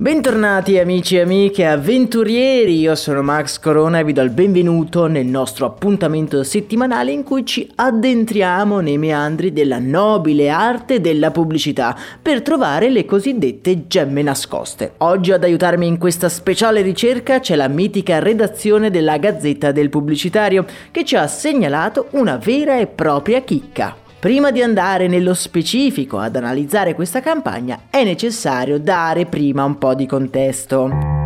Bentornati amici e amiche avventurieri, io sono Max Corona e vi do il benvenuto nel nostro appuntamento settimanale in cui ci addentriamo nei meandri della nobile arte della pubblicità per trovare le cosiddette gemme nascoste. Oggi ad aiutarmi in questa speciale ricerca c'è la mitica redazione della Gazzetta del Pubblicitario che ci ha segnalato una vera e propria chicca. Prima di andare nello specifico ad analizzare questa campagna è necessario dare prima un po' di contesto.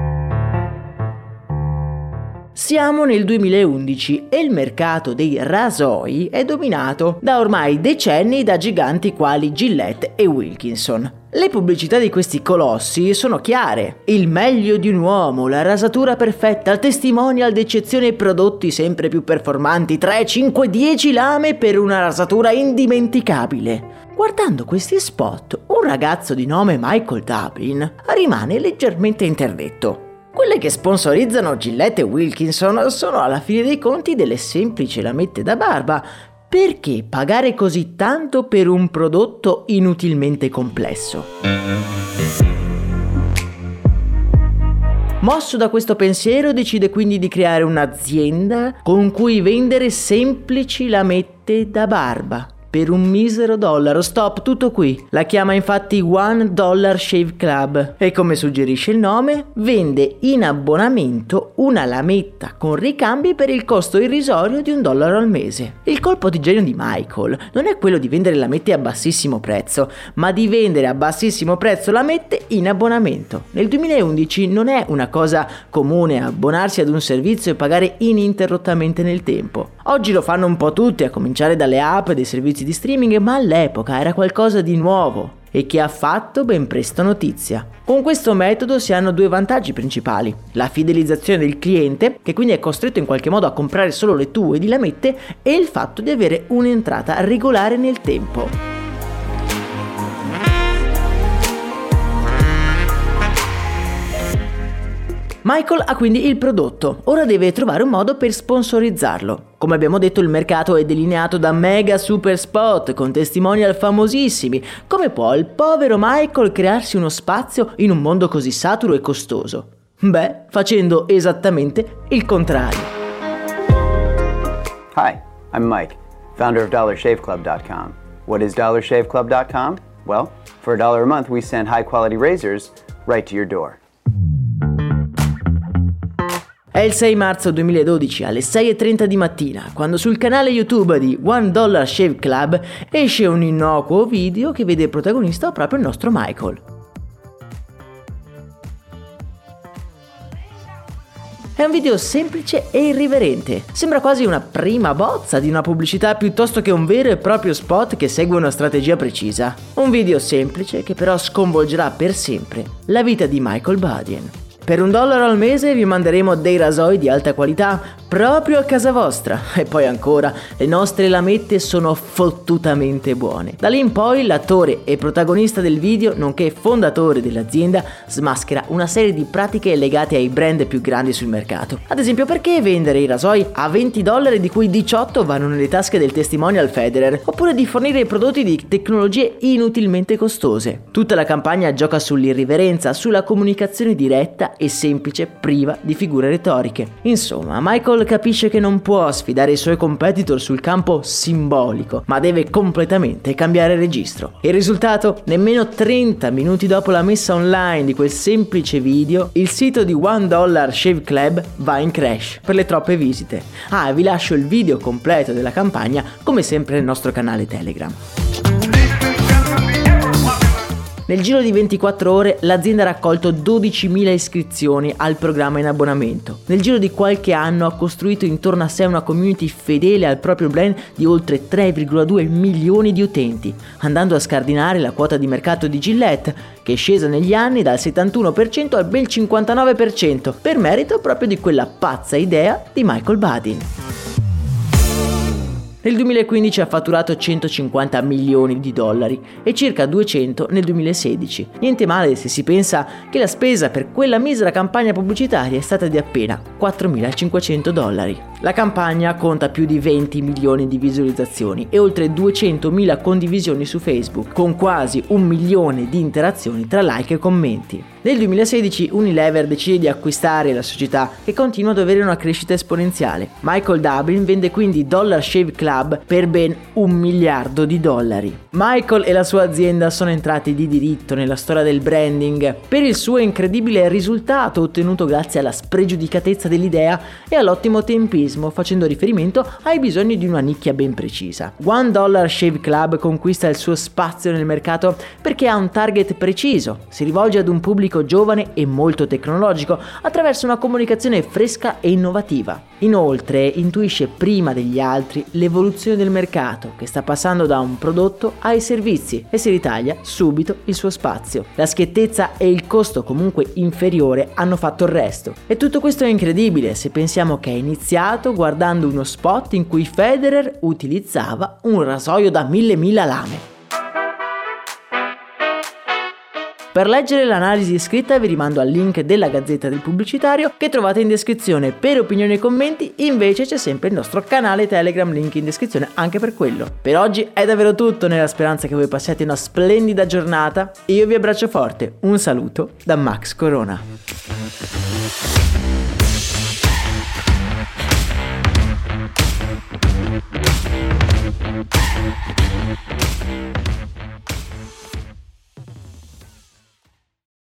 Siamo nel 2011 e il mercato dei rasoi è dominato da ormai decenni da giganti quali Gillette e Wilkinson. Le pubblicità di questi colossi sono chiare. Il meglio di un uomo, la rasatura perfetta, il testimonial d'eccezione prodotti sempre più performanti, 3, 5, 10 lame per una rasatura indimenticabile. Guardando questi spot, un ragazzo di nome Michael Dublin rimane leggermente interdetto. Quelle che sponsorizzano Gillette e Wilkinson sono alla fine dei conti delle semplici lamette da barba, perché pagare così tanto per un prodotto inutilmente complesso? Mosso da questo pensiero decide quindi di creare un'azienda con cui vendere semplici lamette da barba per un misero dollaro. Stop, tutto qui. La chiama infatti One Dollar Shave Club e come suggerisce il nome, vende in abbonamento una lametta con ricambi per il costo irrisorio di un dollaro al mese. Il colpo di genio di Michael non è quello di vendere lamette a bassissimo prezzo, ma di vendere a bassissimo prezzo lamette in abbonamento. Nel 2011 non è una cosa comune abbonarsi ad un servizio e pagare ininterrottamente nel tempo. Oggi lo fanno un po' tutti, a cominciare dalle app e dei servizi di streaming, ma all'epoca era qualcosa di nuovo e che ha fatto ben presto notizia. Con questo metodo si hanno due vantaggi principali, la fidelizzazione del cliente, che quindi è costretto in qualche modo a comprare solo le tue di e il fatto di avere un'entrata regolare nel tempo. Michael ha quindi il prodotto, ora deve trovare un modo per sponsorizzarlo. Come abbiamo detto il mercato è delineato da mega super spot con testimonial famosissimi. Come può il povero Michael crearsi uno spazio in un mondo così saturo e costoso? Beh, facendo esattamente il contrario. Hi, I'm Mike, founder of DollarShaveClub.com. What is DollarShaveClub.com? Well, for a dollar a month, we send high quality razors right to your door. È il 6 marzo 2012 alle 6.30 di mattina, quando sul canale YouTube di One Dollar Shave Club esce un innocuo video che vede protagonista proprio il nostro Michael. È un video semplice e irriverente. Sembra quasi una prima bozza di una pubblicità piuttosto che un vero e proprio spot che segue una strategia precisa. Un video semplice che però sconvolgerà per sempre la vita di Michael Badien. Per un dollaro al mese vi manderemo dei rasoi di alta qualità proprio a casa vostra. E poi ancora, le nostre lamette sono fottutamente buone. Da lì in poi l'attore e protagonista del video, nonché fondatore dell'azienda, smaschera una serie di pratiche legate ai brand più grandi sul mercato. Ad esempio, perché vendere i rasoi a 20 dollari di cui 18 vanno nelle tasche del testimonial Federer? Oppure di fornire prodotti di tecnologie inutilmente costose. Tutta la campagna gioca sull'irriverenza, sulla comunicazione diretta e semplice, priva di figure retoriche. Insomma, Michael capisce che non può sfidare i suoi competitor sul campo simbolico, ma deve completamente cambiare registro. Il risultato? Nemmeno 30 minuti dopo la messa online di quel semplice video, il sito di One Dollar Shave Club va in crash per le troppe visite. Ah, vi lascio il video completo della campagna come sempre nel nostro canale Telegram. Nel giro di 24 ore l'azienda ha raccolto 12.000 iscrizioni al programma in abbonamento. Nel giro di qualche anno ha costruito intorno a sé una community fedele al proprio brand di oltre 3,2 milioni di utenti, andando a scardinare la quota di mercato di Gillette, che è scesa negli anni dal 71% al bel 59%, per merito proprio di quella pazza idea di Michael Badin. Nel 2015 ha fatturato 150 milioni di dollari e circa 200 nel 2016. Niente male se si pensa che la spesa per quella misera campagna pubblicitaria è stata di appena 4.500 dollari. La campagna conta più di 20 milioni di visualizzazioni e oltre 200.000 condivisioni su Facebook, con quasi un milione di interazioni tra like e commenti. Nel 2016 Unilever decide di acquistare la società che continua ad avere una crescita esponenziale. Michael Dublin vende quindi Dollar Shave Club per ben un miliardo di dollari. Michael e la sua azienda sono entrati di diritto nella storia del branding per il suo incredibile risultato ottenuto grazie alla spregiudicatezza dell'idea e all'ottimo tempismo facendo riferimento ai bisogni di una nicchia ben precisa. One Dollar Shave Club conquista il suo spazio nel mercato perché ha un target preciso, si rivolge ad un pubblico pubblico giovane e molto tecnologico attraverso una comunicazione fresca e innovativa. Inoltre intuisce prima degli altri l'evoluzione del mercato che sta passando da un prodotto ai servizi e si ritaglia subito il suo spazio. La schiettezza e il costo comunque inferiore hanno fatto il resto. E tutto questo è incredibile se pensiamo che è iniziato guardando uno spot in cui Federer utilizzava un rasoio da mille mila lame. Per leggere l'analisi scritta vi rimando al link della Gazzetta del Pubblicitario che trovate in descrizione. Per opinioni e commenti invece c'è sempre il nostro canale Telegram, link in descrizione anche per quello. Per oggi è davvero tutto nella speranza che voi passiate una splendida giornata. Io vi abbraccio forte, un saluto da Max Corona.